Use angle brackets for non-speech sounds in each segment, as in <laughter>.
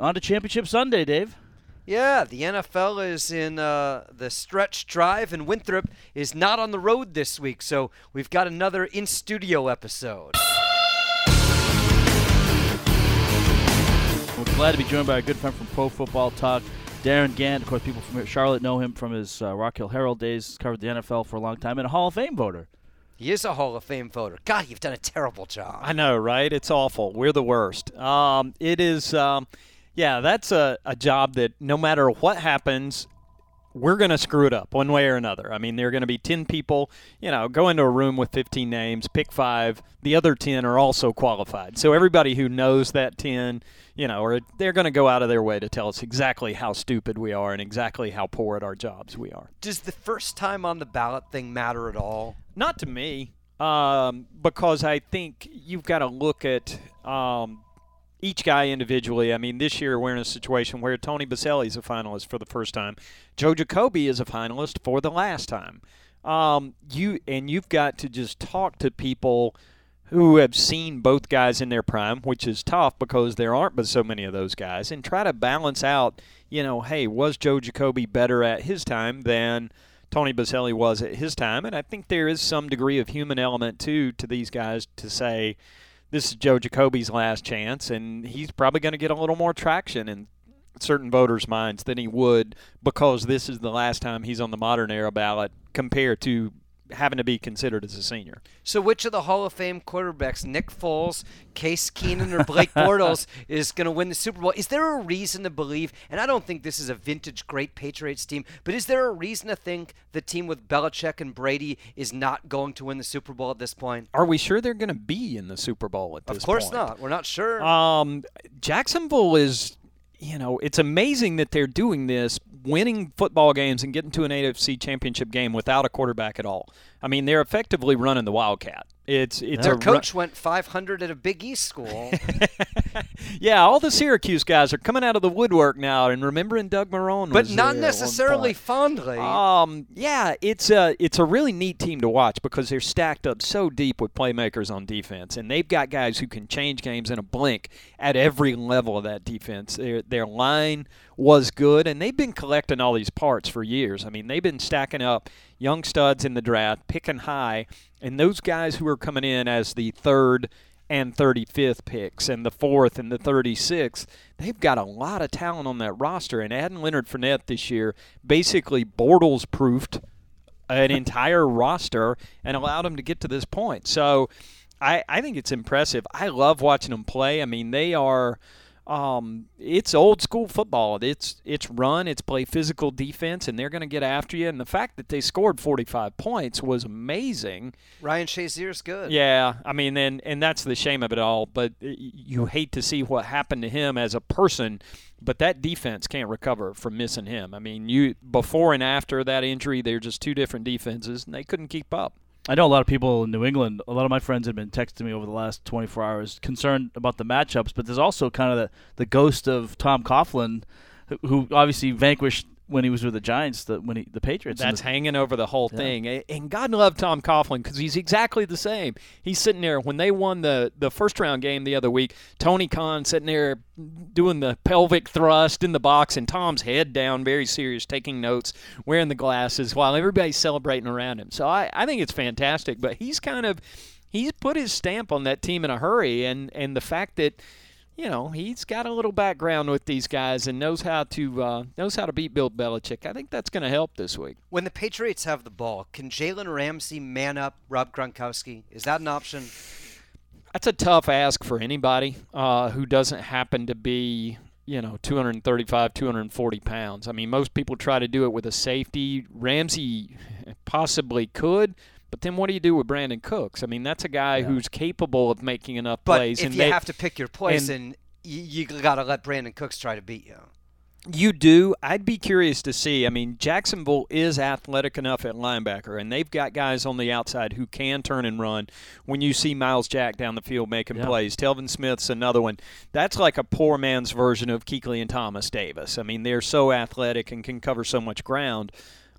On to Championship Sunday, Dave. Yeah, the NFL is in uh, the stretch drive, and Winthrop is not on the road this week, so we've got another in studio episode. We're glad to be joined by a good friend from Pro Football Talk, Darrin Gantt. Of course, people from Charlotte know him from his uh, Rock Hill Herald days. Covered the NFL for a long time and a Hall of Fame voter. He is a Hall of Fame voter. God, you've done a terrible job. I know, right? It's awful. We're the worst. Um, it is, um, yeah, that's a, a job that no matter what happens, we're going to screw it up one way or another. I mean, there are going to be 10 people, you know, go into a room with 15 names, pick five. The other 10 are also qualified. So everybody who knows that 10, you know, or they're going to go out of their way to tell us exactly how stupid we are and exactly how poor at our jobs we are. Does the first time on the ballot thing matter at all? Not to me, um, because I think you've got to look at um, each guy individually. I mean, this year we're in a situation where Tony Boselli is a finalist for the first time. Joe Jacoby is a finalist for the last time. Um, you and you've got to just talk to people who have seen both guys in their prime, which is tough because there aren't but so many of those guys, and try to balance out. You know, hey, was Joe Jacoby better at his time than Tony Boselli was at his time? And I think there is some degree of human element too to these guys to say this is Joe Jacoby's last chance, and he's probably going to get a little more traction in certain voters' minds than he would because this is the last time he's on the modern era ballot compared to having to be considered as a senior. So, which of the Hall of Fame quarterbacks, Nick Foles, Case Keenum, or Blake <laughs> Bortles, is going to win the Super Bowl? Is there a reason to believe? And I don't think this is a vintage great Patriots team, but is there a reason to think the team with Belichick and Brady is not going to win the Super Bowl at this point? Are we sure they're going to be in the Super Bowl at this point? Of course not. We're not sure. Um, Jacksonville is, you know, it's amazing that they're doing this, winning football games and getting to an AFC championship game without a quarterback at all. I mean, they're effectively running the Wildcat. It's it's Their coach went 500 at a Big East school. <laughs> yeah, all the Syracuse guys are coming out of the woodwork now and remembering Doug Marrone, but not necessarily fondly. Um, yeah, it's a it's a really neat team to watch because they're stacked up so deep with playmakers on defense, and they've got guys who can change games in a blink at every level of that defense. Their their line was good, and they've been collecting all these parts for years. I mean, they've been stacking up young studs in the draft, picking high, and those guys who are coming in as the third and 35th picks and the fourth and the 36th, they've got a lot of talent on that roster. And adding Leonard Fournette this year basically Bortles proofed an entire roster and allowed them to get to this point. So I, I think it's impressive. I love watching them play. I mean, they are. Um, it's old school football. It's it's run, it's play physical defense, and they're going to get after you. And the fact that they scored 45 points was amazing. Ryan Shazier's good. Yeah, I mean, and and that's the shame of it all. But you hate to see what happened to him as a person. But that defense can't recover from missing him. I mean, you before and after that injury, they're just two different defenses, and they couldn't keep up. I know a lot of people in New England, a lot of my friends have been texting me over the last 24 hours concerned about the matchups, but there's also kind of the, the ghost of Tom Coughlin, who, who obviously vanquished when he was with the Giants, the when he, the Patriots. That's the, hanging over the whole Yeah. thing. And God love Tom Coughlin because he's exactly the same. He's sitting there when they won the the first round game the other week. Tony Khan sitting there doing the pelvic thrust in the box, and Tom's head down, very serious, taking notes, wearing the glasses while everybody's celebrating around him. So I, I think it's fantastic. But he's kind of he's put his stamp on that team in a hurry, and and the fact that you know he's got a little background with these guys and knows how to uh, knows how to beat Bill Belichick. I think that's going to help this week. When the Patriots have the ball, can Jalen Ramsey man up Rob Gronkowski? Is that an option? That's a tough ask for anybody uh, who doesn't happen to be, you know, 235, 240 pounds. I mean, most people try to do it with a safety. Ramsey possibly could, but then what do you do with Brandin Cooks? I mean, that's a guy who's capable of making enough But plays. if and you they- have to pick your place, and- and you, you got to let Brandin Cooks try to beat you. You do. I'd be curious to see. I mean, Jacksonville is athletic enough at linebacker, and they've got guys on the outside who can turn and run. When you see Myles Jack down the field making Yeah. plays, Telvin Smith's another one. That's like a poor man's version of Kuechly and Thomas Davis. I mean, they're so athletic and can cover so much ground.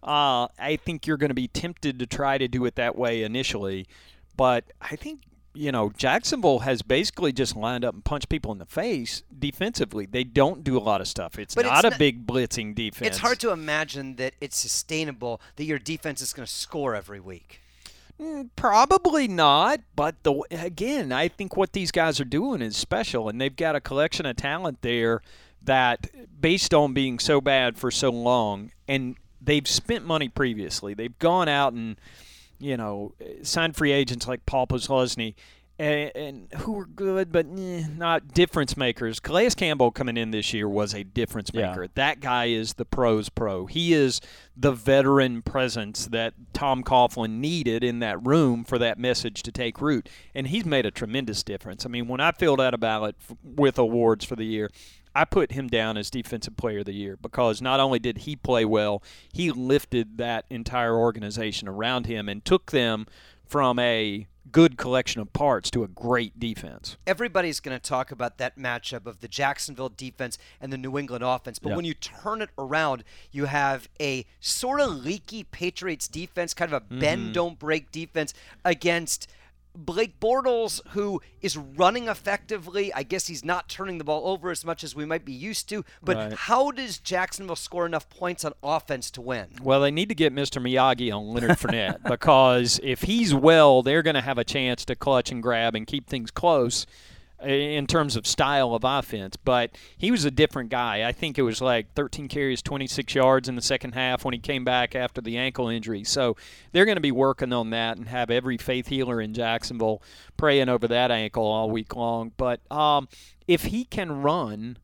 Uh, I think you're going to be tempted to try to do it that way initially, but I think you know, Jacksonville has basically just lined up and punched people in the face defensively. They don't do a lot of stuff. It's But not it's a not- big blitzing defense. It's hard to imagine that it's sustainable that your defense is going to score every week. Mm, Probably not, but the again, I think what these guys are doing is special, and they've got a collection of talent there that, based on being so bad for so long, and they've spent money previously. They've gone out and you know signed free agents like Paul Posluszny. And, and who were good, but eh, not difference makers. Calais Campbell coming in this year was a difference Yeah. maker. That guy is the pros pro. He is the veteran presence that Tom Coughlin needed in that room for that message to take root. And he's made a tremendous difference. I mean, when I filled out a ballot f- with awards for the year, I put him down as defensive player of the year because not only did he play well, he lifted that entire organization around him and took them from a good collection of parts to a great defense. Everybody's going to talk about that matchup of the Jacksonville defense and the New England offense. But Yeah. when you turn it around, you have a sort of leaky Patriots defense, kind of a bend, mm-hmm. don't break defense against. Blake Bortles, who is running effectively, I guess he's not turning the ball over as much as we might be used to. But Right. how does Jacksonville score enough points on offense to win? Well, they need to get Mr. Miyagi on Leonard Fournette <laughs> because if he's well, they're going to have a chance to clutch and grab and keep things close in terms of style of offense. But he was a different guy. I think it was like 13 carries, 26 yards in the second half when he came back after the ankle injury. So they're going to be working on that and have every faith healer in Jacksonville praying over that ankle all week long. But um, if he can run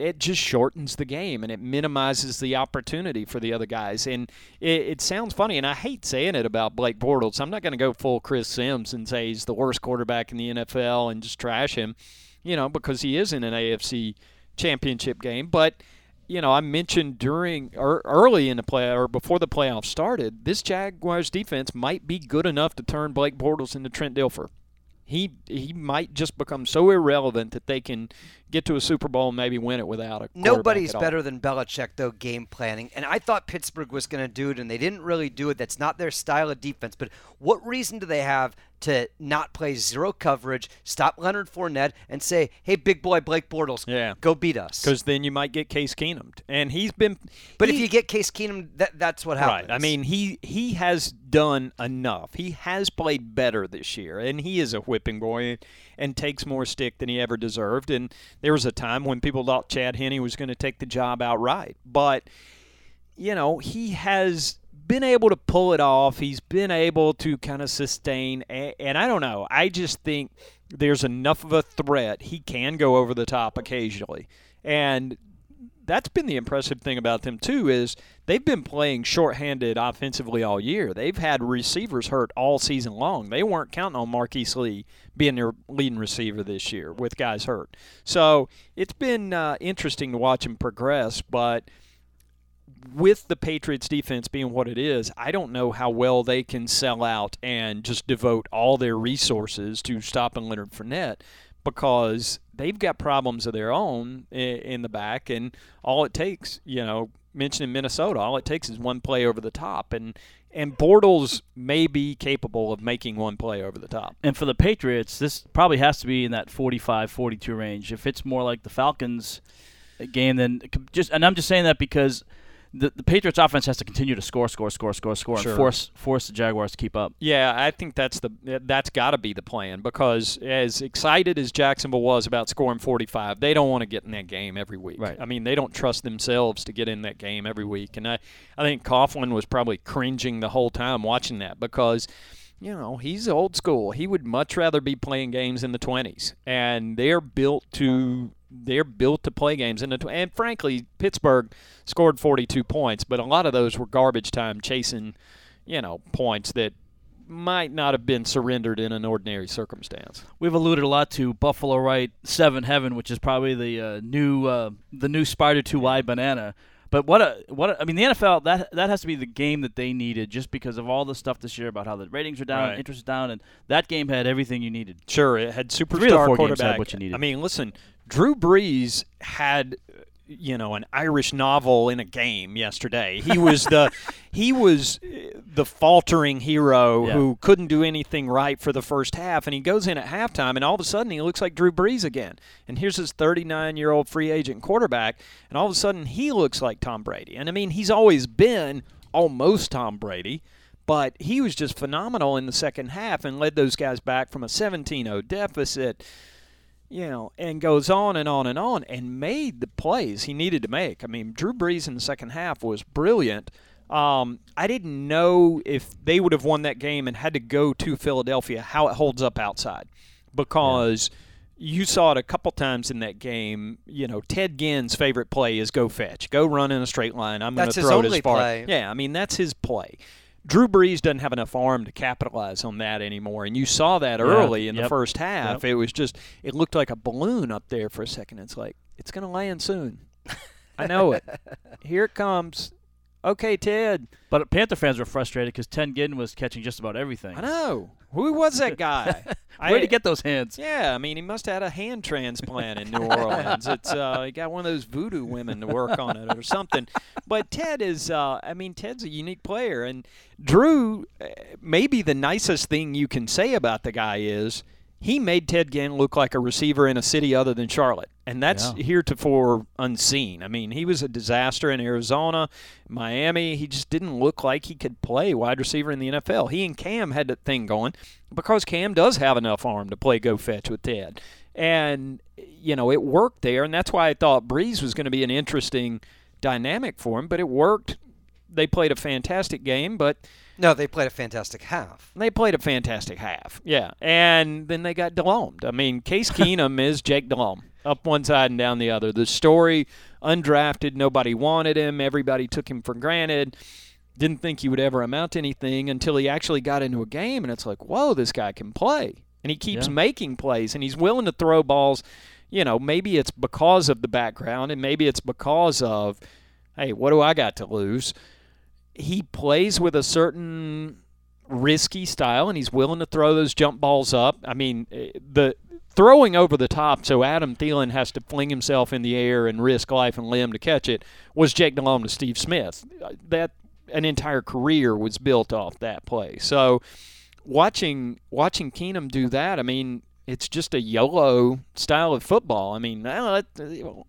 it just shortens the game and it minimizes the opportunity for the other guys. And it, it sounds funny, and I hate saying it about Blake Bortles. I'm not going to go full Chris Sims and say he's the worst quarterback in the NFL and just trash him, you know, because he is in an AFC championship game. But you know, I mentioned during or early in the play or before the playoffs started, this Jaguars defense might be good enough to turn Blake Bortles into Trent Dilfer. He he might just become so irrelevant that they can get to a Super Bowl and maybe win it without a Nobody's better than Belichick, though, game planning. And I thought Pittsburgh was going to do it, and they didn't really do it. That's not their style of defense. But what reason do they have to not play zero coverage, stop Leonard Fournette, and say, hey, big boy Blake Bortles, Yeah. go beat us? because then you might get Case Keenum, and he's been. But he- if you get Case Keenum, that, that's what happens. Right. I mean, he he has done enough. He has played better this year, and he is a whipping boy and takes more stick than he ever deserved. And there was a time when people thought Chad Henne was going to take the job outright, but you know he has been able to pull it off. He's been able to kind of sustain, and, and I don't know. I just think there's enough of a threat. He can go over the top occasionally, and that's been the impressive thing about them too is they've been playing shorthanded offensively all year. They've had receivers hurt all season long. They weren't counting on Marquise Lee being their leading receiver this year with guys hurt. So it's been uh, interesting to watch him progress, but with the Patriots defense being what it is, I don't know how well they can sell out and just devote all their resources to stopping Leonard Fournette because they've got problems of their own in the back, and all it takes, you know, mentioning Minnesota, all it takes is one play over the top, and and Bortles may be capable of making one play over the top. And for the Patriots, this probably has to be in that 45-42 range. If it's more like the Falcons game, then just and I'm just saying that because the, the Patriots offense has to continue to score, score, score, score, score, Sure. and force force the Jaguars to keep up. Yeah, I think that's the that's got to be the plan because as excited as Jacksonville was about scoring 45, they don't want to get in that game every week. Right. I mean, they don't trust themselves to get in that game every week, and I I think Coughlin was probably cringing the whole time watching that because. You know, he's old school. He would much rather be playing games in the 20s, and they're built to they're built to play games and frankly, Pittsburgh scored 42 points, but a lot of those were garbage time chasing, you know, points that might not have been surrendered in an ordinary circumstance. We've alluded a lot to Buffalo Right Seven Heaven, which is probably the uh, new uh, the new Spider Two Y banana. But what a what a, I mean, the NFL that that has to be the game that they needed just because of all the stuff this year about how the ratings are down, Right. interest is down, and that game had everything you needed. Sure, it had Three of the superstar had quarterback. what you needed. I mean, listen, Drew Brees had you know an Irish novel in a game yesterday. He was the <laughs> he was uh, the faltering hero Yeah. who couldn't do anything right for the first half, and he goes in at halftime, and all of a sudden he looks like Drew Brees again. And here's his 39 year old free agent quarterback, and all of a sudden he looks like Tom Brady. And I mean he's always been almost Tom Brady. But he was just phenomenal in the second half and led those guys back from a 17 0 deficit you know, and goes on and on and on and made the plays he needed to make. I mean, Drew Brees in the second half was brilliant. Um, I didn't know if they would have won that game and had to go to Philadelphia, how it holds up outside. Because you saw it a couple times in that game. You know, Ted Ginn's favorite play is go fetch, go run in a straight line. I'm going to his throw it as far. play. Yeah, I mean, that's his play. Drew Brees doesn't have enough arm to capitalize on that anymore, and you saw that Yeah, early in the first half. yep. It was just it looked like a balloon up there for a second. It's like it's going to land soon. I know it. <laughs> Here it comes. Okay, Ted. But Panther fans were frustrated because Ted Ginn was catching just about everything. I know. Who was that guy? <laughs> Where'd I- he get those hands? Yeah, I mean, he must have had a hand transplant in New Orleans. <laughs> It's uh, he got one of those voodoo women to work on it or something. But Ted is, uh, I mean, Ted's a unique player, and Drew. uh, Maybe the nicest thing you can say about the guy is he made Ted Ginn look like a receiver in a city other than Charlotte, and that's Yeah. heretofore unseen. I mean, he was a disaster in Arizona, Miami. He just didn't look like he could play wide receiver in the NFL. He and Cam had that thing going because Cam does have enough arm to play go fetch with Ted, and you know it worked there, and that's why I thought Brees was going to be an interesting dynamic for him. But it worked. They played a fantastic game, but No, they played a fantastic half. they played a fantastic half. Yeah. And then they got delomed. I mean, Case <laughs> Keenum is Jake Delhomme, up one side and down the other. The story, undrafted, nobody wanted him, everybody took him for granted. Didn't think he would ever amount to anything until he actually got into a game, and it's like, whoa, this guy can play. And he keeps Yeah. making plays, and he's willing to throw balls. You know, maybe it's because of the background, and maybe it's because of, hey, what do I got to lose? he plays with a certain risky style and he's willing to throw those jump balls up. I mean, eh, the throwing over the top so Adam Thielen has to fling himself in the air and risk life and limb to catch it was Jake Delhomme to Steve Smith. That an entire career was built off that play. So watching watching Keenum do that, I mean, it's just a YOLO style of football. I mean, what,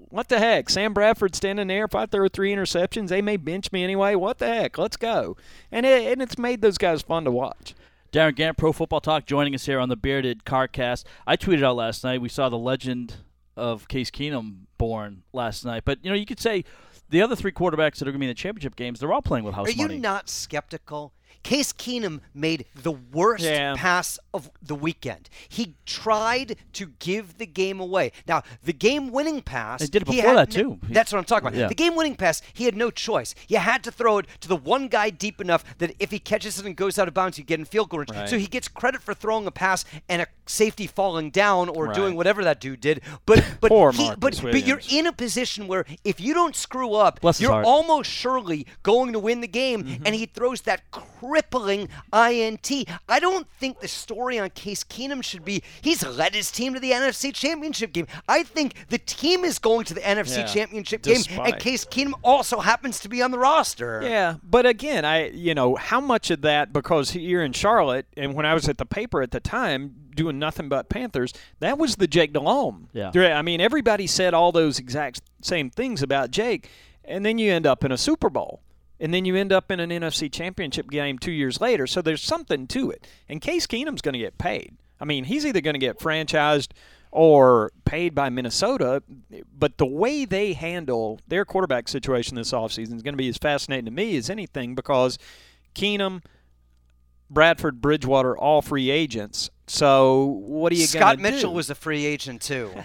what the heck? Sam Bradford standing there. If I throw three interceptions, they may bench me anyway. What the heck? Let's go. And it, and it's made those guys fun to watch. Darrin Gantt, Pro Football Talk, joining us here on the Bearded Carcast. I tweeted out last night. We saw the legend of Case Keenum born last night. But you know, you could say the other three quarterbacks that are going to be in the championship games, they're all playing with house Are you money. not skeptical? Case Keenum made the worst Yeah. pass of the weekend. He tried to give the game away. Now, the game-winning pass. He did it before had that, too. That's what I'm talking about. Yeah. The game-winning pass, he had no choice. You had to throw it to the one guy deep enough that if he catches it and goes out of bounds, you get in field goal range. Right. So he gets credit for throwing a pass and a safety falling down or Right. doing whatever that dude did. But <laughs> but he, but, but you're in a position where if you don't screw up, Bless you're almost surely going to win the game. Mm-hmm. And he throws that crippling INT. I don't think the story on Case Keenum should be he's led his team to the NFC Championship game. I think the team is going to the NFC Yeah, Championship game, and. Case Keenum also happens to be on the roster. Yeah, but again, I you know how much of that because you're in Charlotte, and when I was at the paper at the time doing nothing but Panthers, that was the Jake Delhomme. Yeah. I mean, everybody said all those exact same things about Jake, and then you end up in a Super Bowl. And then you end up in an NFC championship game two years later. So there's something to it. And Case Keenum's going to get paid. I mean, he's either going to get franchised or paid by Minnesota. But the way they handle their quarterback situation this offseason is going to be as fascinating to me as anything because Keenum, Bradford, Bridgewater, all free agents. So what are you Scott gonna Mitchell do? was a free agent too. <laughs>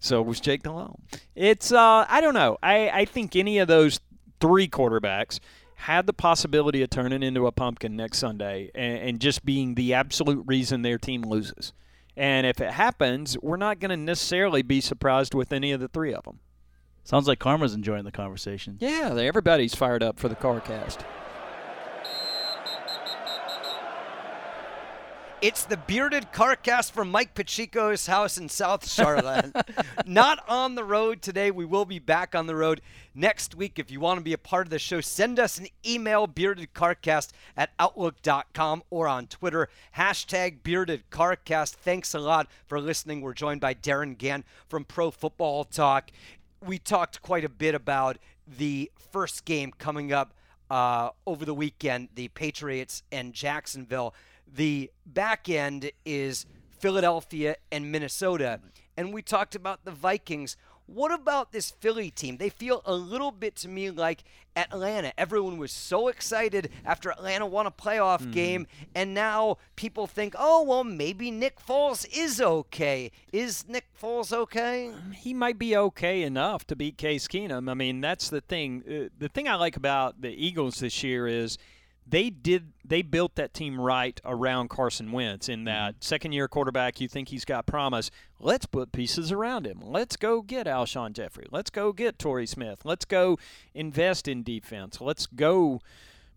So was Jake Delhomme. It's uh, I don't know. I, I think any of those three quarterbacks had the possibility of turning into a pumpkin next Sunday and, and just being the absolute reason their team loses. And if it happens, we're not going to necessarily be surprised with any of the three of them. Sounds like Karma's enjoying the conversation. Yeah, everybody's fired up for the car cast. It's the bearded carcast from Mike Pacheco's house in South Charlotte. <laughs> Not on the road today. We will be back on the road next week. If you want to be a part of the show, send us an email, beardedcarcast at outlook.com or on Twitter, hashtag beardedcarcast. Thanks a lot for listening. We're joined by Darrin Gantt from Pro Football Talk. We talked quite a bit about the first game coming up uh, over the weekend, the Patriots and Jacksonville. The back end is Philadelphia and Minnesota. And we talked about the Vikings. What about this Philly team? They feel a little bit to me like Atlanta. Everyone was so excited after Atlanta won a playoff mm. game, and now people think, oh, well, maybe Nick Foles is okay. Is Nick Foles okay? He might be okay enough to beat Case Keenum. I mean, that's the thing. Uh, the thing I like about the Eagles this year is – they did they built that team right around Carson Wentz in that mm-hmm. second year quarterback you think he's got promise let's put pieces around him let's go get Alshon Jeffery. let's go get Torrey Smith let's go invest in defense let's go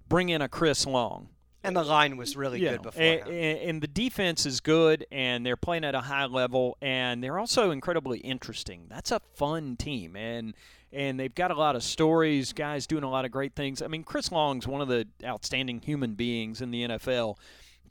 bring in a Chris Long and the line was really yeah, good before. And, and, the defense is good, and they're playing at a high level, and they're also incredibly interesting. That's a fun team, and and they've got a lot of stories, guys doing a lot of great things. I mean, Chris Long's one of the outstanding human beings in the NFL.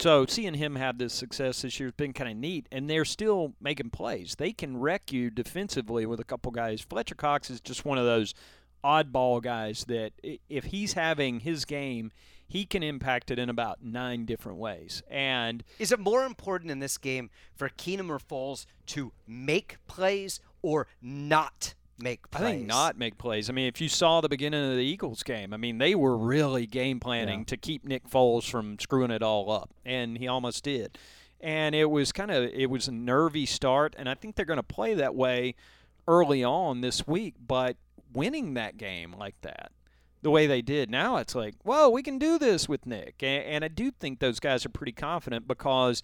So seeing him have this success this year has been kind of neat, and they're still making plays. They can wreck you defensively with a couple guys. Fletcher Cox is just one of those oddball guys that if he's having his game, he can impact it in about nine different ways. And is it more important in this game for Keenum or Foles to make plays or not make plays. I think not make plays. I mean, if you saw the beginning of the Eagles game, I mean, they were really game planning yeah. to keep Nick Foles from screwing it all up, and he almost did. And it was kind of it was a nervy start, and I think they're going to play that way early on this week. But winning that game like that, the way they did, now it's like, whoa, we can do this with Nick. And, and I do think those guys are pretty confident because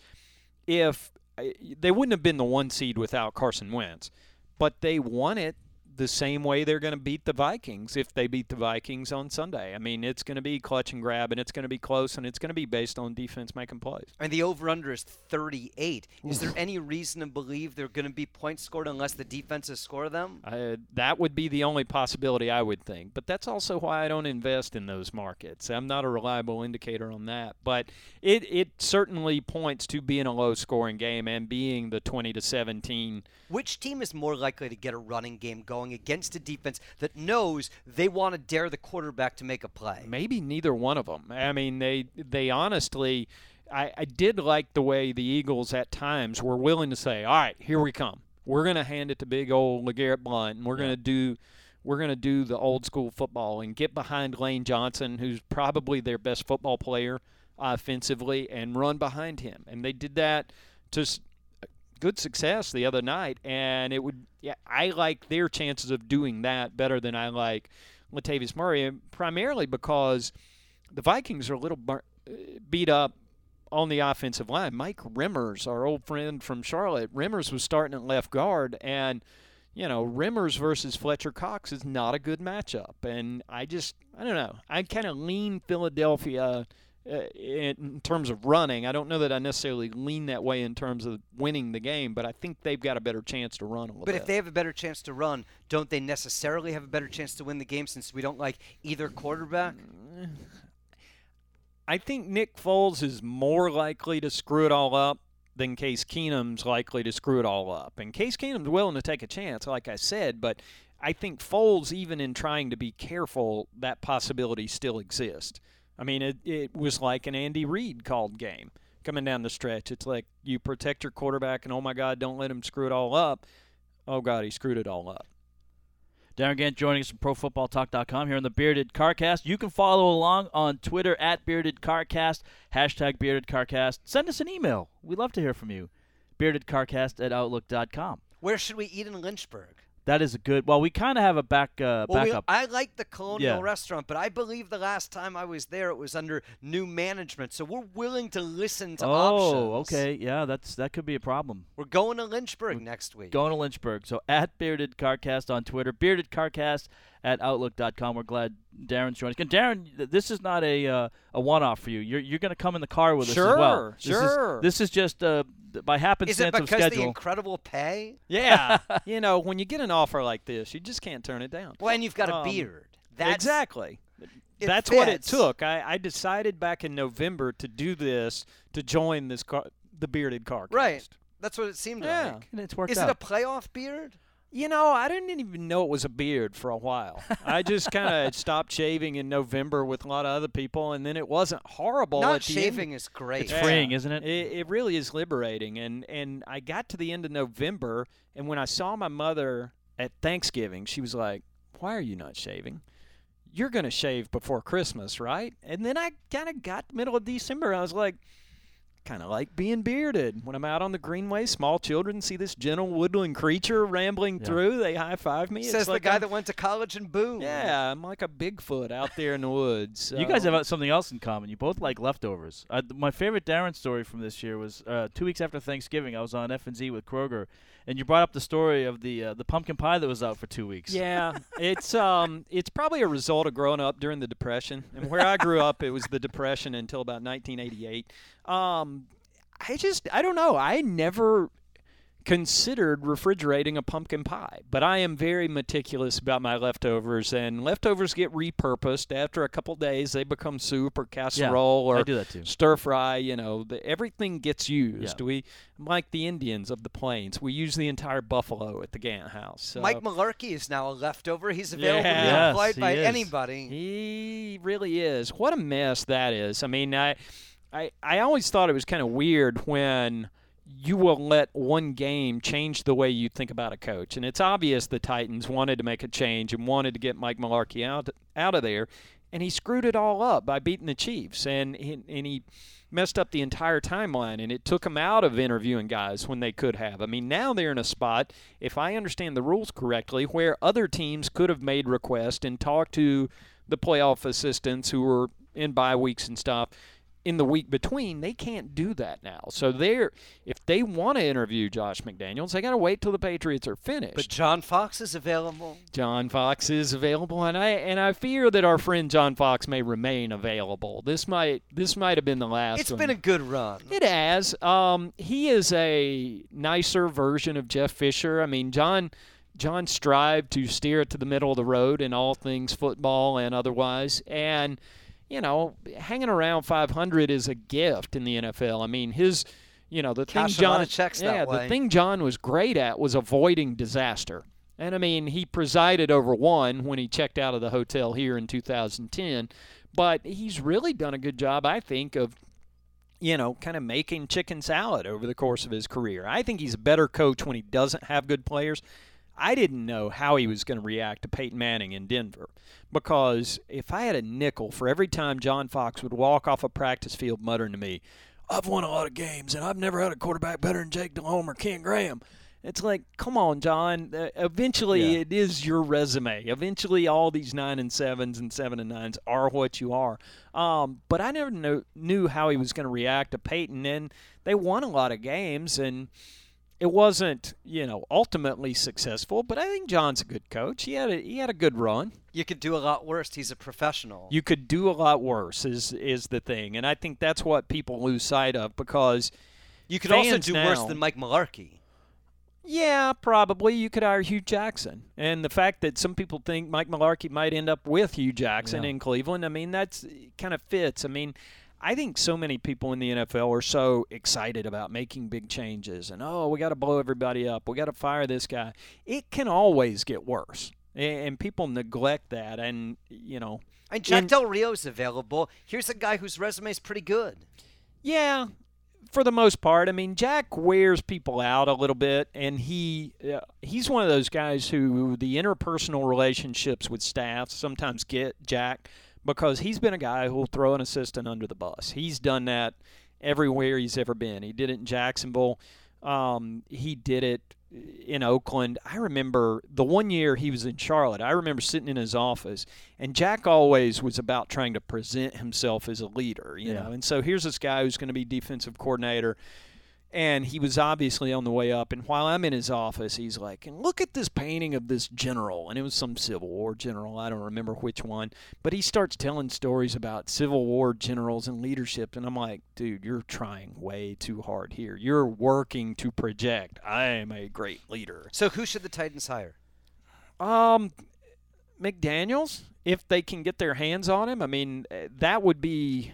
if eh, they wouldn't have been the one seed without Carson Wentz, but they won it the same way they're going to beat the Vikings if they beat the Vikings on Sunday. I mean, it's going to be clutch and grab, and it's going to be close, and it's going to be based on defense making plays. And the over/under is 38. Is there any reason to believe they're going to be points scored unless the defenses score them? Uh, that would be the only possibility I would think. But that's also why I don't invest in those markets. I'm not a reliable indicator on that. But it it certainly points to being a low-scoring game and being the 20 to 17. Which team is more likely to get a running game going? against a defense that knows they want to dare the quarterback to make a play? Maybe neither one of them. I mean, they they honestly, I, I did like the way the Eagles at times were willing to say, "All right, here we come. We're going to hand it to big old LeGarrette Blunt, and we're going to do." we're going to do the old school football and get behind Lane Johnson, who's probably their best football player offensively, and run behind him. And they did that to good success the other night, and it would. Yeah, I like their chances of doing that better than I like Latavius Murray, primarily because the Vikings are a little beat up on the offensive line. Mike Remmers, our old friend from Charlotte, Remmers was starting at left guard, and you know Remmers versus Fletcher Cox is not a good matchup. And I just, I don't know, I kind of lean Philadelphia uh, Uh, in terms of running. I don't know that I necessarily lean that way in terms of winning the game, but I think they've got a better chance to run a little but bit. if they have a better chance to run, don't they necessarily have a better chance to win the game since we don't like either quarterback? I think Nick Foles is more likely to screw it all up than Case Keenum's likely to screw it all up. And Case Keenum's willing to take a chance, like I said, but I think Foles, even in trying to be careful, that possibility still exists. I mean, it, it was like an Andy Reid called game coming down the stretch. It's like you protect your quarterback, and oh my God, don't let him screw it all up. Oh God, he screwed it all up. Darrin Gantt joining us from ProFootballTalk.com here on the Bearded Carcast. You can follow along on Twitter at Bearded Carcast, hashtag Bearded Carcast. Send us an email. We'd love to hear from you. BeardedCarcast at Outlook.com. Where should we eat in Lynchburg? That is a good. Well, we kind of have a back uh, Well, we- backup. I like the Colonial Yeah. Restaurant, but I believe the last time I was there, it was under new management. So we're willing to listen to oh, options. Oh, okay, yeah, that's that could be a problem. We're going to Lynchburg next week. Going to Lynchburg. So at Bearded Carcast on Twitter, Bearded Carcast at Outlook.com. We're glad Darrin's joining us. And Darrin, this is not a uh, a one off for you. You're you're going to come in the car with us as well. Sure, This sure. Is, this is just uh, th- by Is happenstance it of because the incredible pay? Yeah, <laughs> you know, when you get an offer like this, you just can't turn it down. Well, and you've got a Um, beard. That's, exactly. it That's what it took. I, I decided back in November to do this to join this car, the bearded car. Right. That's what it seemed Yeah. like. And it's worked Is out. it a playoff beard? You know, I didn't even know it was a beard for a while. <laughs> I just kind of stopped shaving in November with a lot of other people, and then it wasn't horrible. Not at the shaving End. is great. It's freeing, isn't it? it? It really is liberating. And and I got to the end of November, and when I saw my mother at Thanksgiving, she was like, "Why are you not shaving?" You're gonna shave before Christmas, right? And then I kind of got middle of December. And I was like, kind of like being bearded. When I'm out on the greenway, small children see this gentle woodland creature rambling Yeah. through. They high five me. Says it's like the guy I'm- that went to college in Boone. Yeah, I'm like a Bigfoot out there in the woods. You guys have uh, something else in common. You both like leftovers. Uh, my favorite Darrin story from this year was uh, two weeks after Thanksgiving. I was on F and Z with Kroger, and you brought up the story of the uh, the pumpkin pie that was out for two weeks. Yeah, it's um, it's probably a result of growing up during the Depression, and where I grew up, it was the Depression until about 1988. Um, I just, I don't know, I never considered refrigerating a pumpkin pie, but I am very meticulous about my leftovers, and leftovers get repurposed after a couple days. They become soup or casserole or I do that too. stir fry. You know, the, everything gets used. Yeah. We like the Indians of the plains. We use the entire buffalo at the Gantt House. So. Mike Mularkey is now a leftover. He's available to be Yes, employed he by is. anybody. He really is. What a mess that is. I mean, I, I, I always thought it was kind of weird when you will let one game change the way you think about a coach, and it's obvious the Titans wanted to make a change and wanted to get Mike Mularkey out out of there, and he screwed it all up by beating the Chiefs, and he, and he messed up the entire timeline, and it took him out of interviewing guys when they could have. I mean, now they're in a spot, if I understand the rules correctly, where other teams could have made requests and talked to the playoff assistants who were in bye weeks and stuff in the week between, they can't do that now. So they're if they want to interview Josh McDaniels, they got to wait till the Patriots are finished. But John Fox is available. John Fox is available, and I and I fear that our friend John Fox may remain available. This might this might have been the last. It's one. been a good run. It has. Um, he is a nicer version of Jeff Fisher. I mean, John John strived to steer it to the middle of the road in all things football and otherwise, and you know, hanging around 500 is a gift in the NFL. I mean, his, you know, the Cash thing John, yeah, the thing John was great at was avoiding disaster. And I mean, he presided over one when he checked out of the hotel here in 2010, but he's really done a good job, I think, of you know, kind of making chicken salad over the course of his career. I think he's a better coach when he doesn't have good players. I didn't know how he was going to react to Peyton Manning in Denver because if I had a nickel for every time John Fox would walk off a practice field muttering to me, I've won a lot of games and I've never had a quarterback better than Jake Delhomme or Ken Graham. It's like, come on, John. Uh, eventually, Yeah. it is your resume. Eventually, all these nine and sevens and seven and nines are what you are. Um, but I never know, knew how he was going to react to Peyton, and they won a lot of games, and it wasn't, you know, ultimately successful. But I think John's a good coach. He had a, he had a good run. You could do a lot worse. He's a professional. You could do a lot worse. Is is the thing, and I think that's what people lose sight of because. You could also do worse than Mike Mularkey. Yeah, probably you could hire Hue Jackson, and the fact that some people think Mike Mularkey might end up with Hue Jackson Yeah. in Cleveland, I mean that's kind of fits. I mean, I think so many people in the NFL are so excited about making big changes, and oh, we got to blow everybody up, we got to fire this guy. It can always get worse, and people neglect that, and you know, And Jack in- Del Rio's available. Here's a guy whose resume is pretty good. Yeah, for the most part. I mean, Jack wears people out a little bit, and he uh, he's one of those guys who the interpersonal relationships with staff sometimes get Jack because he's been a guy who'll throw an assistant under the bus. He's done that everywhere he's ever been. He did it in Jacksonville. Um, he did it in Oakland. I remember the one year he was in Charlotte. I remember sitting in his office, and Jack always was about trying to present himself as a leader, you Yeah. know. And so here's this guy who's going to be defensive coordinator, and he was obviously on the way up. And while I'm in his office, he's like, "And look at this painting of this general." And it was some Civil War general. I don't remember which one. But he starts telling stories about Civil War generals and leadership. And I'm like, dude, you're trying way too hard here. You're working to project, I am a great leader. So who should the Titans hire? Um, McDaniels, if they can get their hands on him, I mean, eh, that would be.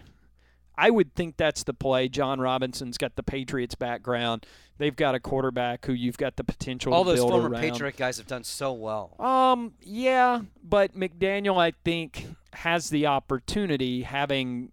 I would think that's the play. John Robinson's got the Patriots background. They've got a quarterback who you've got the potential All to those build former around. Patriot guys have done so well. Um, yeah, but McDaniel, I think, has the opportunity, having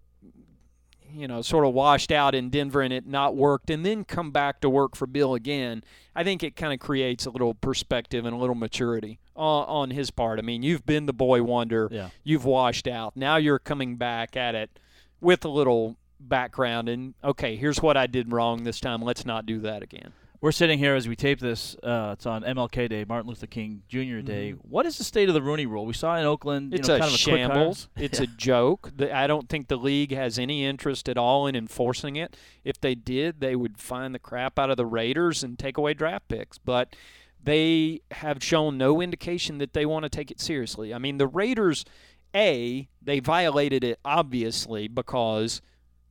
you know, sort of washed out in Denver and it not worked, and then come back to work for Bill again. I think it kind of creates a little perspective and a little maturity on, on his part. I mean, you've been the boy wonder, Yeah. you've washed out. Now you're coming back at it with a little background and okay, here's what I did wrong this time. Let's not do that again. We're sitting here as we tape this. Uh, it's on MLK Day, Martin Luther King Jr. Day. What is the state of the Rooney Rule? We saw in Oakland. It's you know, a kind of a shambles. <laughs> It's a joke. The- I don't think the league has any interest at all in enforcing it. If they did, they would find the crap out of the Raiders and take away draft picks. But they have shown no indication that they want to take it seriously. I mean, the Raiders, A, they violated it obviously because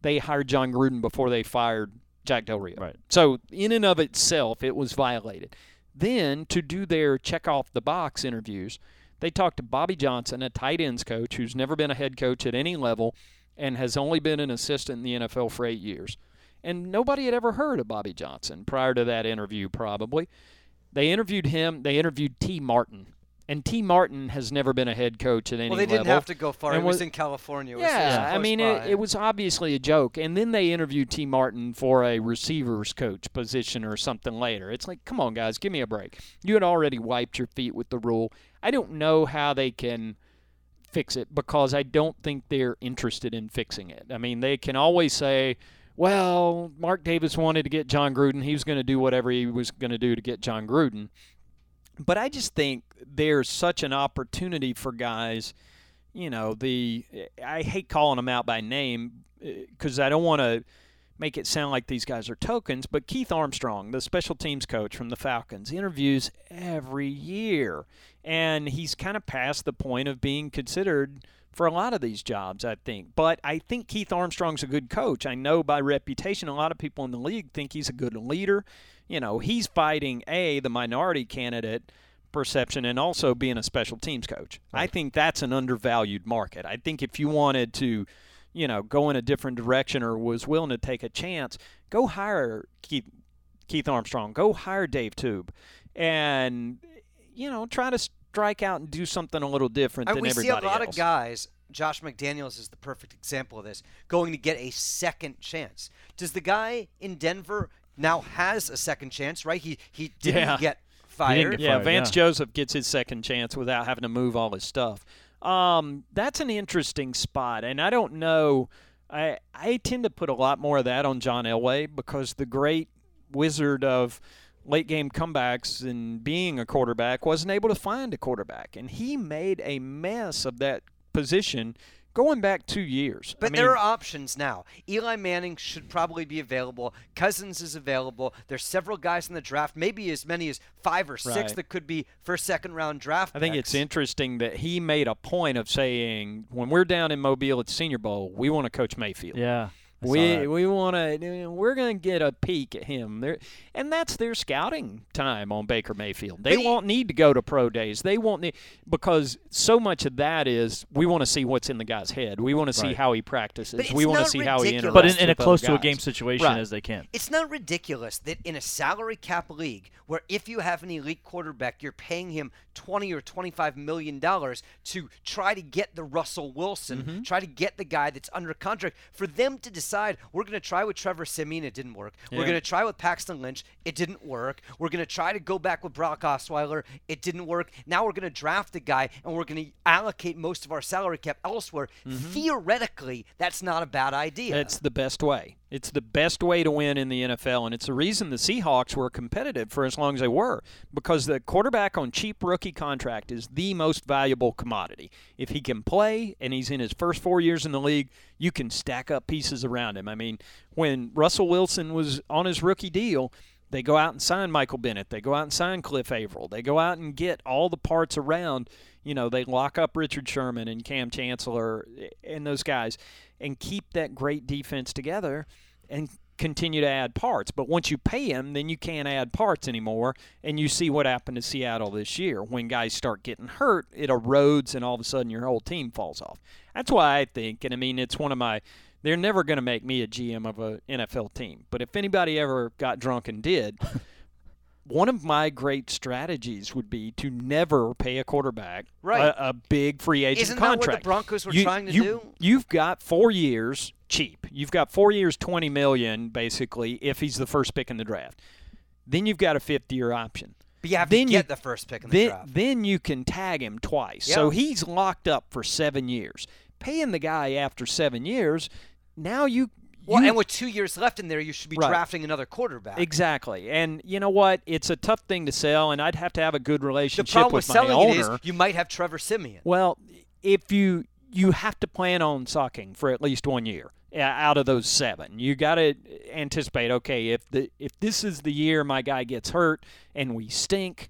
they hired Jon Gruden before they fired Jack Del Rio. Right. So, in and of itself, it was violated. Then, to do their check off the box interviews, they talked to Bobby Johnson, a tight ends coach who's never been a head coach at any level and has only been an assistant in the NFL for eight years. And nobody had ever heard of Bobby Johnson prior to that interview, probably. They interviewed him. They interviewed Tee Martin. And Tee Martin has never been a head coach at any Well, they didn't level. have to go far. And it was was- in California. It Yeah, I mean, it, it was obviously a joke. And then they interviewed Tee Martin for a receivers coach position or something later. It's like, come on, guys, give me a break. You had already wiped your feet with the rule. I don't know how they can fix it because I don't think they're interested in fixing it. I mean, they can always say, well, Mark Davis wanted to get Jon Gruden. He was going to do whatever he was going to do to get Jon Gruden. But I just think there's such an opportunity for guys you know the I hate calling them out by name eh, because I don't want to make it sound like these guys are tokens. But Keith Armstrong, the special teams coach from the Falcons, interviews every year, and he's kind of past the point of being considered for a lot of these jobs. I think, but I think Keith Armstrong's a good coach. I know by reputation, a lot of people in the league think he's a good leader. You know, he's fighting a the minority candidate perception and also being a special teams coach. I think that's an undervalued market. I think if you wanted to, you know, go in a different direction or was willing to take a chance, go hire Keith Keith Armstrong, go hire Dave Toub, and you know, try to strike out and do something a little different And than we see a lot else. of guys. Josh McDaniels is the perfect example of this, going to get a second chance. Does the guy in Denver now has a second chance? Right? He he didn't Yeah. get He didn't fired. get yeah, fired, Vance yeah. Joseph gets his second chance without having to move all his stuff. Um, that's an interesting spot, and I don't know. I I tend to put a lot more of that on John Elway because the great wizard of late game comebacks and being a quarterback wasn't able to find a quarterback, and he made a mess of that position going back two years. But I mean, there are options now. Eli Manning should probably be available. Cousins is available. There's several guys in the draft, maybe as many as five or six Right. that could be first, second round draft. I think it's interesting that he made a point of saying when we're down in Mobile at the Senior Bowl, we want to coach Mayfield. Yeah. I saw We that. we want to we're going to get a peek at him there, and that's their scouting time on Baker Mayfield. They But won't need to go to pro days. They won't need because so much of that is we want to see what's in the guy's head. We want to see Right. how he practices. We want to not see how he interacts. but in, in a close to a game situation Right. as they can. It's not ridiculous that in a salary cap league where if you have an elite quarterback, you're paying him 20 or 25 million dollars to try to get the Russell Wilson, Mm-hmm. try to get the guy that's under contract. For them to decide, we're going to try with Trevor Siemian, it didn't work. We're going to try with Paxton Lynch, it didn't work. We're going to try to go back with Brock Osweiler, it didn't work. Now we're going to draft a guy and we're going to allocate most of our salary cap elsewhere. Mm-hmm. Theoretically, that's not a bad idea. That's the best way. It's the best way to win in the NFL, and it's the reason the Seahawks were competitive for as long as they were because the quarterback on cheap rookie contract is the most valuable commodity. If he can play and he's in his first four years in the league, you can stack up pieces around him. I mean, when Russell Wilson was on his rookie deal, they go out and sign Michael Bennett. They go out and sign Cliff Avril. They go out and get all the parts around. You know, they lock up Richard Sherman and Kam Chancellor and those guys and keep that great defense together and continue to add parts. But once you pay them, then you can't add parts anymore. And you see what happened to Seattle this year. When guys start getting hurt, it erodes and all of a sudden your whole team falls off. That's why I think, and I mean, it's one of my they're never going to make me a GM of an NFL team. But if anybody ever got drunk and did, one of my great strategies would be to never pay a quarterback Right. a, a big free agent Isn't that what the contract. Broncos were You- trying to you- do? You've got four years cheap. You've got four years, twenty million basically, if he's the first pick in the draft. Then you've got a fifth-year option. But you have Then to you- get the first pick in the Then, draft. then you can tag him twice. So he's locked up for seven years. Paying the guy after seven years, now you. Well, you and with two years left in there, you should be Right. drafting another quarterback. Exactly. And you know what? It's a tough thing to sell, and I'd have to have a good The relationship problem with with my selling it owner. is you might have Trevor Siemian. Well, if you you have to plan on sucking for at least one year out of those seven. You got to anticipate. Okay, if the if this is the year my guy gets hurt and we stink.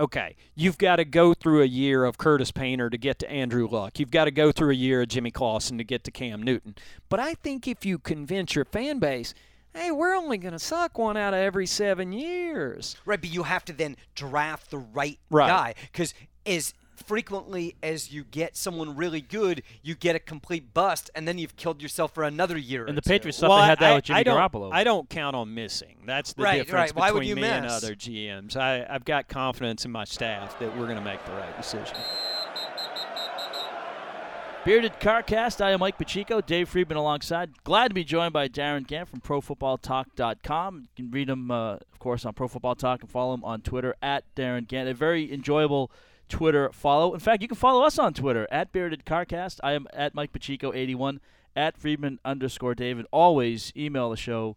Okay, you've got to go through a year of Curtis Painter to get to Andrew Luck. You've got to go through a year of Jimmy Clausen to get to Cam Newton. But I think if you convince your fan base, hey, we're only going to suck one out of every seven years. Right, but you have to then draft the right, Right. guy because as frequently as you get someone really good, you get a complete bust, and then you've killed yourself for another year. And or the Patriots two. thought they had that I, with Jimmy I don't, Garoppolo. I don't count on missing. That's the Right, difference right. Why would between you me and other GMs. I, I've got confidence in my staff that we're going to make the right decision. Bearded Carcast. I am Mike Pacheco. Dave Friedman alongside. Glad to be joined by Darrin Gantt from ProFootballTalk.com. You can read him, uh, of course, on Pro Football Talk and follow him on Twitter at Darrin Gantt. A very enjoyable Twitter follow. In fact, you can follow us on Twitter at Bearded Carcast. I am at Mike Pacheco81 at Friedman underscore David. Always email the show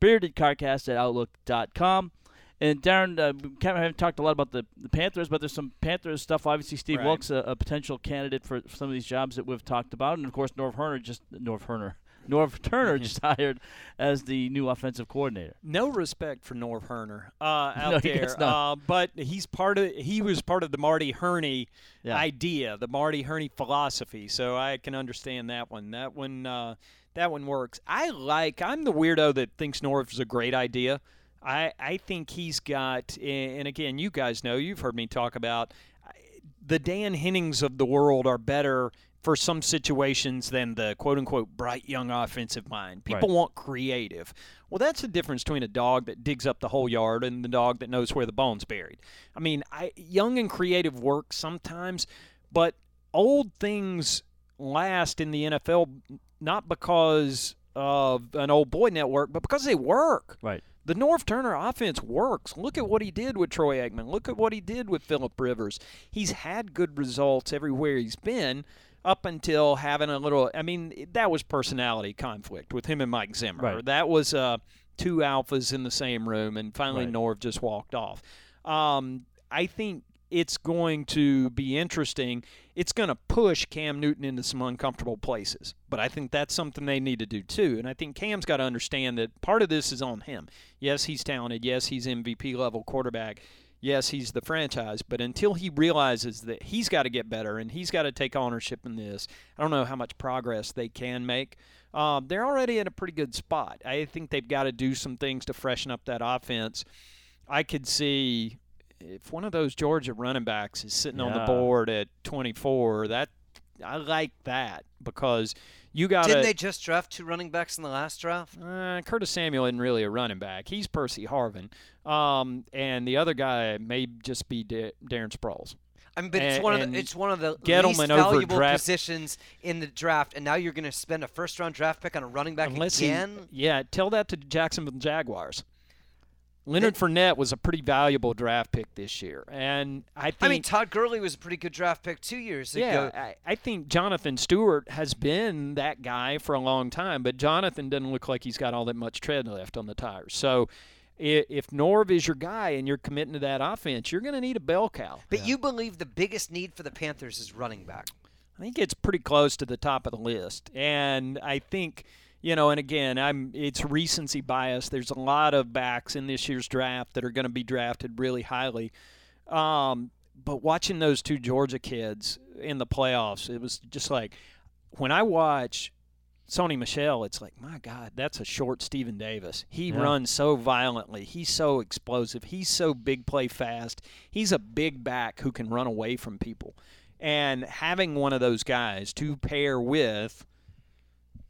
beardedcarcast at outlook.com. And Darrin, uh, we haven't talked a lot about the, the Panthers, but there's some Panthers stuff. Obviously, Steve Right. Wilkes, a, a potential candidate for, some of these jobs that we've talked about, and of course, Norv Turner just Norv Turner, Norv <laughs> Turner just hired as the new offensive coordinator. No respect for Norv Herner uh, <laughs> out No, there, uh, but he's part of. He was part of the Marty Hurney Yeah. idea, the Marty Hurney philosophy. So I can understand that one. That one. Uh, that one works. I like. I'm the weirdo that thinks Norv's a great idea. I I think he's got. And again, you guys know. You've heard me talk about the Dan Hennings of the world are better for some situations than the quote unquote bright young offensive mind. People Right. want creative. Well, that's the difference between a dog that digs up the whole yard and the dog that knows where the bone's buried. I mean, I, young and creative work sometimes, but old things last in the NFL not because of an old boy network, but because they work. Right. The Norv Turner offense works. Look at what he did with Troy Aikman. Look at what he did with Philip Rivers. He's had good results everywhere he's been up until having a little I mean, that was personality conflict with him and Mike Zimmer. Right. That was uh, two alphas in the same room and finally Right. Norv just walked off. Um, I think it's going to be interesting. It's going to push Cam Newton into some uncomfortable places. But I think that's something they need to do too. And I think Cam's got to understand that part of this is on him. Yes, he's talented. Yes, he's MVP level quarterback. Yes, he's the franchise. But until he realizes that he's got to get better and he's got to take ownership in this, I don't know how much progress they can make. Um, they're already in a pretty good spot. I think they've got to do some things to freshen up that offense. I could see if one of those Georgia running backs is sitting on the board at 24, that I like that because you got Didn't they just draft two running backs in the last draft? Uh, Curtis Samuel isn't really a running back. He's Percy Harvin, um, and the other guy may just be Da- Darren Sproles. I mean, but it's one of the it's one of the Gettleman least valuable draft- positions in the draft, and now you're going to spend a first round draft pick on a running back Unless again. he, yeah, tell that to Jacksonville Jaguars. Leonard Fournette was a pretty valuable draft pick this year, and I think. I mean, Todd Gurley was a pretty good draft pick two years yeah, ago. I, I think Jonathan Stewart has been that guy for a long time, but Jonathan doesn't look like he's got all that much tread left on the tires. So i- if Norv is your guy and you're committing to that offense, you're going to need a bell cow. But you believe the biggest need for the Panthers is running back. I think it's pretty close to the top of the list, and I think you know, and again, I'm it's recency bias. There's a lot of backs in this year's draft that are going to be drafted really highly. Um, but watching those two Georgia kids in the playoffs, it was just like when I watch Sony Michel, it's like, my God, that's a short Stephen Davis. He Yeah. runs so violently. He's so explosive. He's so big play fast. He's a big back who can run away from people. And having one of those guys to pair with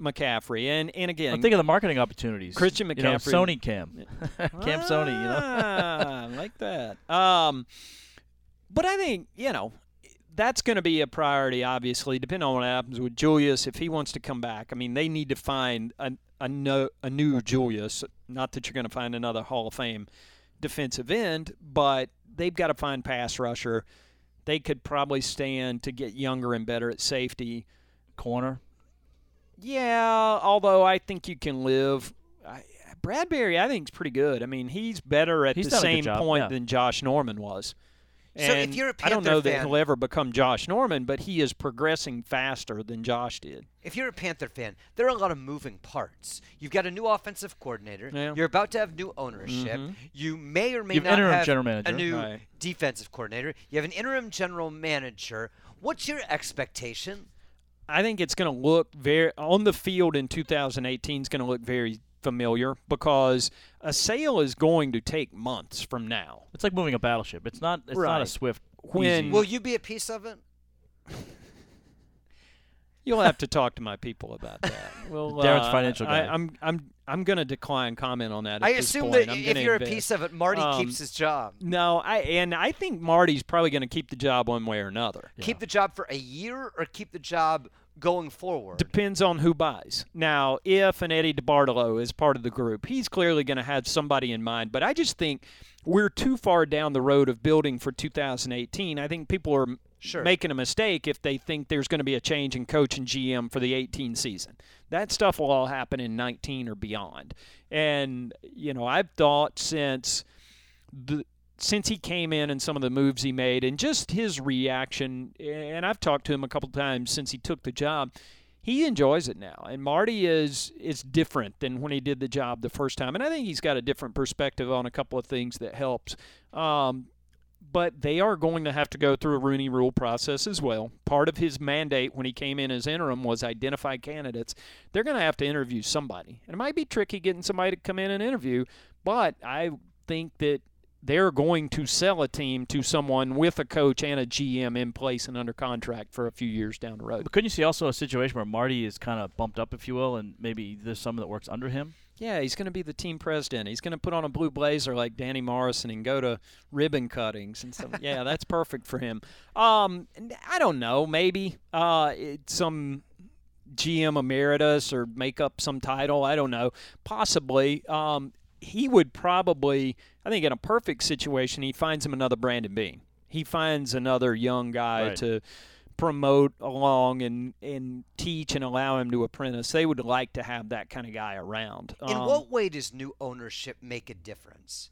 McCaffrey, and, and again, I'm thinking of the marketing opportunities. Christian You know, McCaffrey- Sony Cam, <laughs> Cam Sony. You know, Ah, I like that. Um, but I think you know that's going to be a priority. Obviously, depending on what happens with Julius, if he wants to come back. I mean, they need to find a a, no, a new Julius. Not that you're going to find another Hall of Fame defensive end, but they've got to find pass rusher. They could probably stand to get younger and better at safety. corner. Yeah, although I think you can live. I, Bradberry, I think, is pretty good. I mean, he's better at He's the done a good same point yeah. than Josh Norman was. So if you're a I don't Panther know that he'll ever become Josh Norman, but he is progressing faster than Josh did. If you're a Panther fan, there are a lot of moving parts. You've got a new offensive coordinator. Yeah. You're about to have new ownership. Mhm. You may or may You have not interim have general a new Right. defensive coordinator. You have an interim general manager. What's your expectation? I think it's going to look very on the field in 2018 is going to look very familiar because a sale is going to take months from now. It's like moving a battleship. It's not. It's not a swift. When- easy- Will you be a piece of it? You'll have to talk to my people about that. <laughs> Well, Darrin's uh, financial I, guy. I'm I'm I'm going to decline comment on that. At I this assume point. that I'm if you're a piece of it, Marty Um, keeps his job. No, I and I think Marty's probably going to keep the job one way or another. Keep the job for a year or keep the job going forward. Depends on who buys. Now, if an Eddie DeBartolo is part of the group, he's clearly going to have somebody in mind. But I just think we're too far down the road of building for 2018. I think people are Sure. making a mistake if they think there's going to be a change in coach and GM for the 18 season. That stuff will all happen in 19 or beyond. And you know, I've thought since the since he came in and some of the moves he made and just his reaction and I've talked to him a couple times since he took the job he enjoys it now and Marty is is different than when he did the job the first time and I think he's got a different perspective on a couple of things that helps um, but they are going to have to go through a Rooney Rule process as well. Part of his mandate when he came in as interim was identify candidates. They're going to have to interview somebody, and it might be tricky getting somebody to come in and interview. But I think that they're going to sell a team to someone with a coach and a GM in place and under contract for a few years down the road. But couldn't you see also a situation where Marty is kind of bumped up, if you will, and maybe there's someone that works under him? Yeah, he's going to be the team president. He's going to put on a blue blazer like Danny Morrison and go to ribbon cuttings and stuff. yeah, that's <laughs> perfect for him. Um, I don't know, maybe uh, it's some GM emeritus or make up some title. I don't know. Possibly. Um, he would probably, I think, in a perfect situation, he finds him another Brandon Beane. He finds another young guy Right. to promote along and, and teach and allow him to apprentice. They would like to have that kind of guy around. In Um, what way does new ownership make a difference?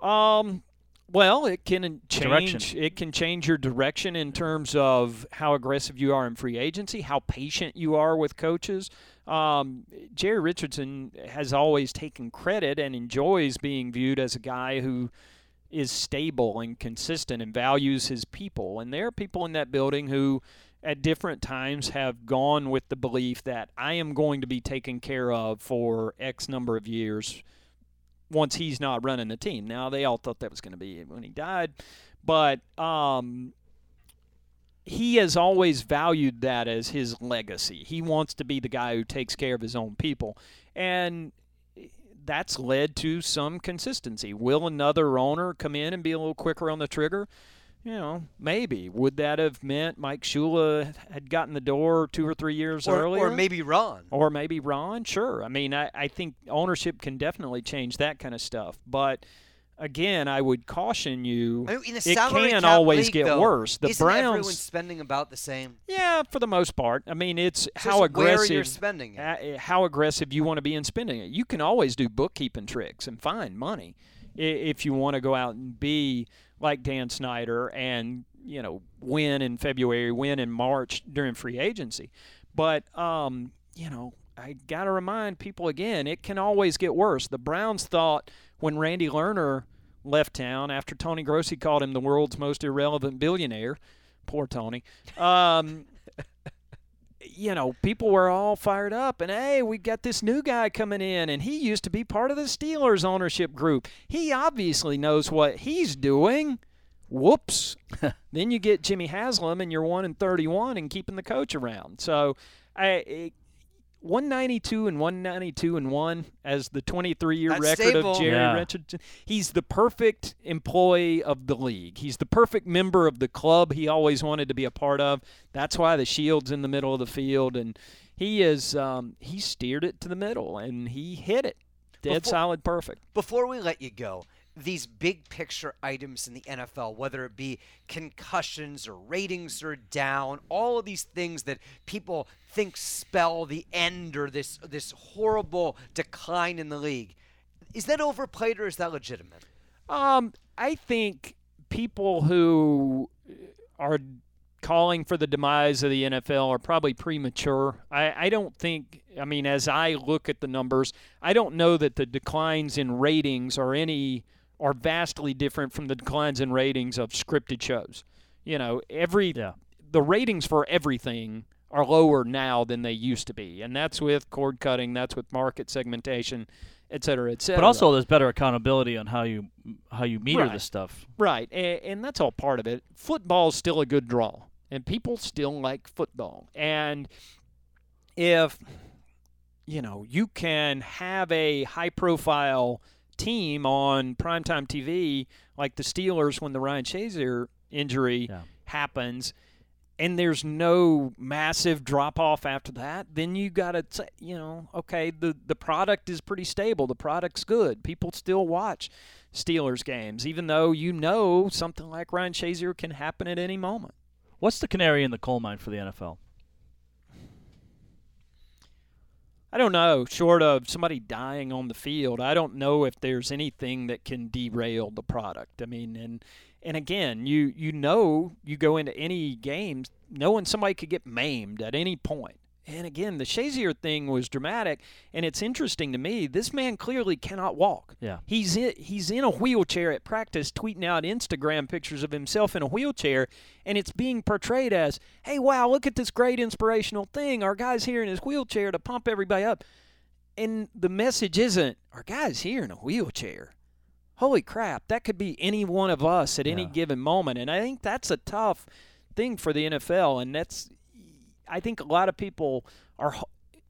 Um, well, it can change. Direction. It can change your direction in terms of how aggressive you are in free agency, how patient you are with coaches. Um, Jerry Richardson has always taken credit and enjoys being viewed as a guy who is stable and consistent and values his people. And there are people in that building who, at different times, have gone with the belief that I am going to be taken care of for X number of years once he's not running the team. Now they all thought that was going to be when he died, but um, he has always valued that as his legacy. He wants to be the guy who takes care of his own people, and that's led to some consistency. Will another owner come in and be a little quicker on the trigger? you know, maybe would that have meant Mike Shula had gotten the door two or three years or, earlier, or maybe Ron. or maybe Ron? Sure. I mean, I, I think ownership can definitely change that kind of stuff, but. Again, I would caution you. I mean, it can always league, get though, worse. The isn't everyone Browns, spending about the same? yeah, for the most part. I mean, it's So how it's where you're aggressive spending it. uh, how aggressive you want to be in spending it. You can always do bookkeeping tricks and find money if you want to go out and be like Dan Snyder and you know win in February, win in March during free agency. But um, you know, I got to remind people again, it can always get worse. The Browns thought when Randy Lerner left town after Tony Grossi called him the world's most irrelevant billionaire. Poor Tony. Um, <laughs> you know, people were all fired up, and hey, we got this new guy coming in, and he used to be part of the Steelers ownership group. He obviously knows what he's doing. Whoops. <laughs> then you get Jimmy Haslam, and you're one and thirty-one, and keeping the coach around. So, I. It, 192 and 192 and 1 as the 23 year record stable. of Jerry Yeah. Richardson. He's the perfect employee of the league. He's the perfect member of the club he always wanted to be a part of. That's why the shield's in the middle of the field, and he is um, he steered it to the middle and he hit it dead Before- solid, perfect. Before we let you go, these big picture items in the NFL, whether it be concussions or ratings are down, all of these things that people think spell the end or this this horrible decline in the league. Is that overplayed or is that legitimate? Um, I think people who are calling for the demise of the NFL are probably premature. I, I don't think, I mean, as I look at the numbers, I don't know that the declines in ratings are any are vastly different from the declines in ratings of scripted shows. You know, every Yeah. the ratings for everything are lower now than they used to be, and that's with cord cutting, that's with market segmentation, et cetera, et cetera. But also, there's better accountability on how you how you meter Right. this stuff. Right, and, and that's all part of it. Football's still a good draw, and people still like football. And if you know you can have a high-profile team on primetime TV like the Steelers when the Ryan Shazier injury Yeah. happens, and there's no massive drop off after that, then you got to say, you know, okay, the the product is pretty stable. The product's good. People still watch Steelers games, even though you know something like Ryan Shazier can happen at any moment. What's the canary in the coal mine for the NFL? I don't know. Short of somebody dying on the field, I don't know if there's anything that can derail the product. I mean, and and again, you you know, you go into any games knowing somebody could get maimed at any point. And again, the Shazier thing was dramatic, and it's interesting to me. This man clearly cannot walk. Yeah. He's in, he's in a wheelchair at practice, tweeting out Instagram pictures of himself in a wheelchair, and it's being portrayed as, "Hey, wow, look at this great inspirational thing. Our guy's here in his wheelchair to pump everybody up." And the message isn't, "Our guy's here in a wheelchair." Holy crap, that could be any one of us at any given moment, and I think that's a tough thing for the NFL, and that's I think a lot of people are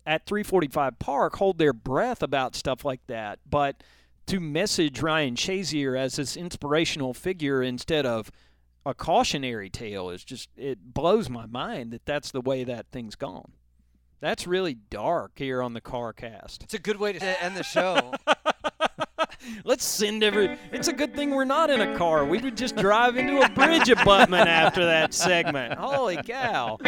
at 345 Park hold their breath about stuff like that, but to message Ryan Shazier as this inspirational figure instead of a cautionary tale is just it blows my mind that that's the way that thing's gone. That's really dark here on the CarCast. It's a good way to end the show. <laughs> Let's send every. It's a good thing we're not in a car. We would just drive into a bridge abutment after that segment. Holy cow!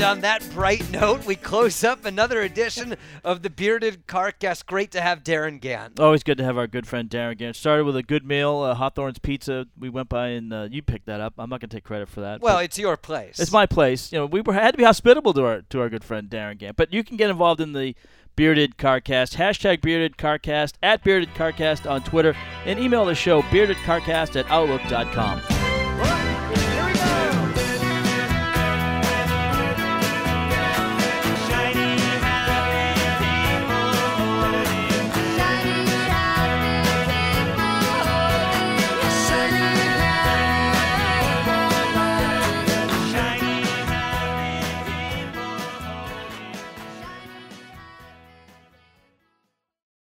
And on that bright note, we close up another edition of the Bearded Carcast. Great to have Darrin Gantt. Always good to have our good friend Darrin again. Started with a good meal, uh, Hawthorne's Pizza. We went by and uh, you picked that up. I'm not gonna take credit for that. Well, it's your place. it's my place. You know, we were had to be hospitable to our to our good friend Darrin Gantt. But you can get involved in the Bearded Carcast hashtag Bearded Carcast at Bearded Carcast on Twitter and email the show beardedcarcast at outlook.com.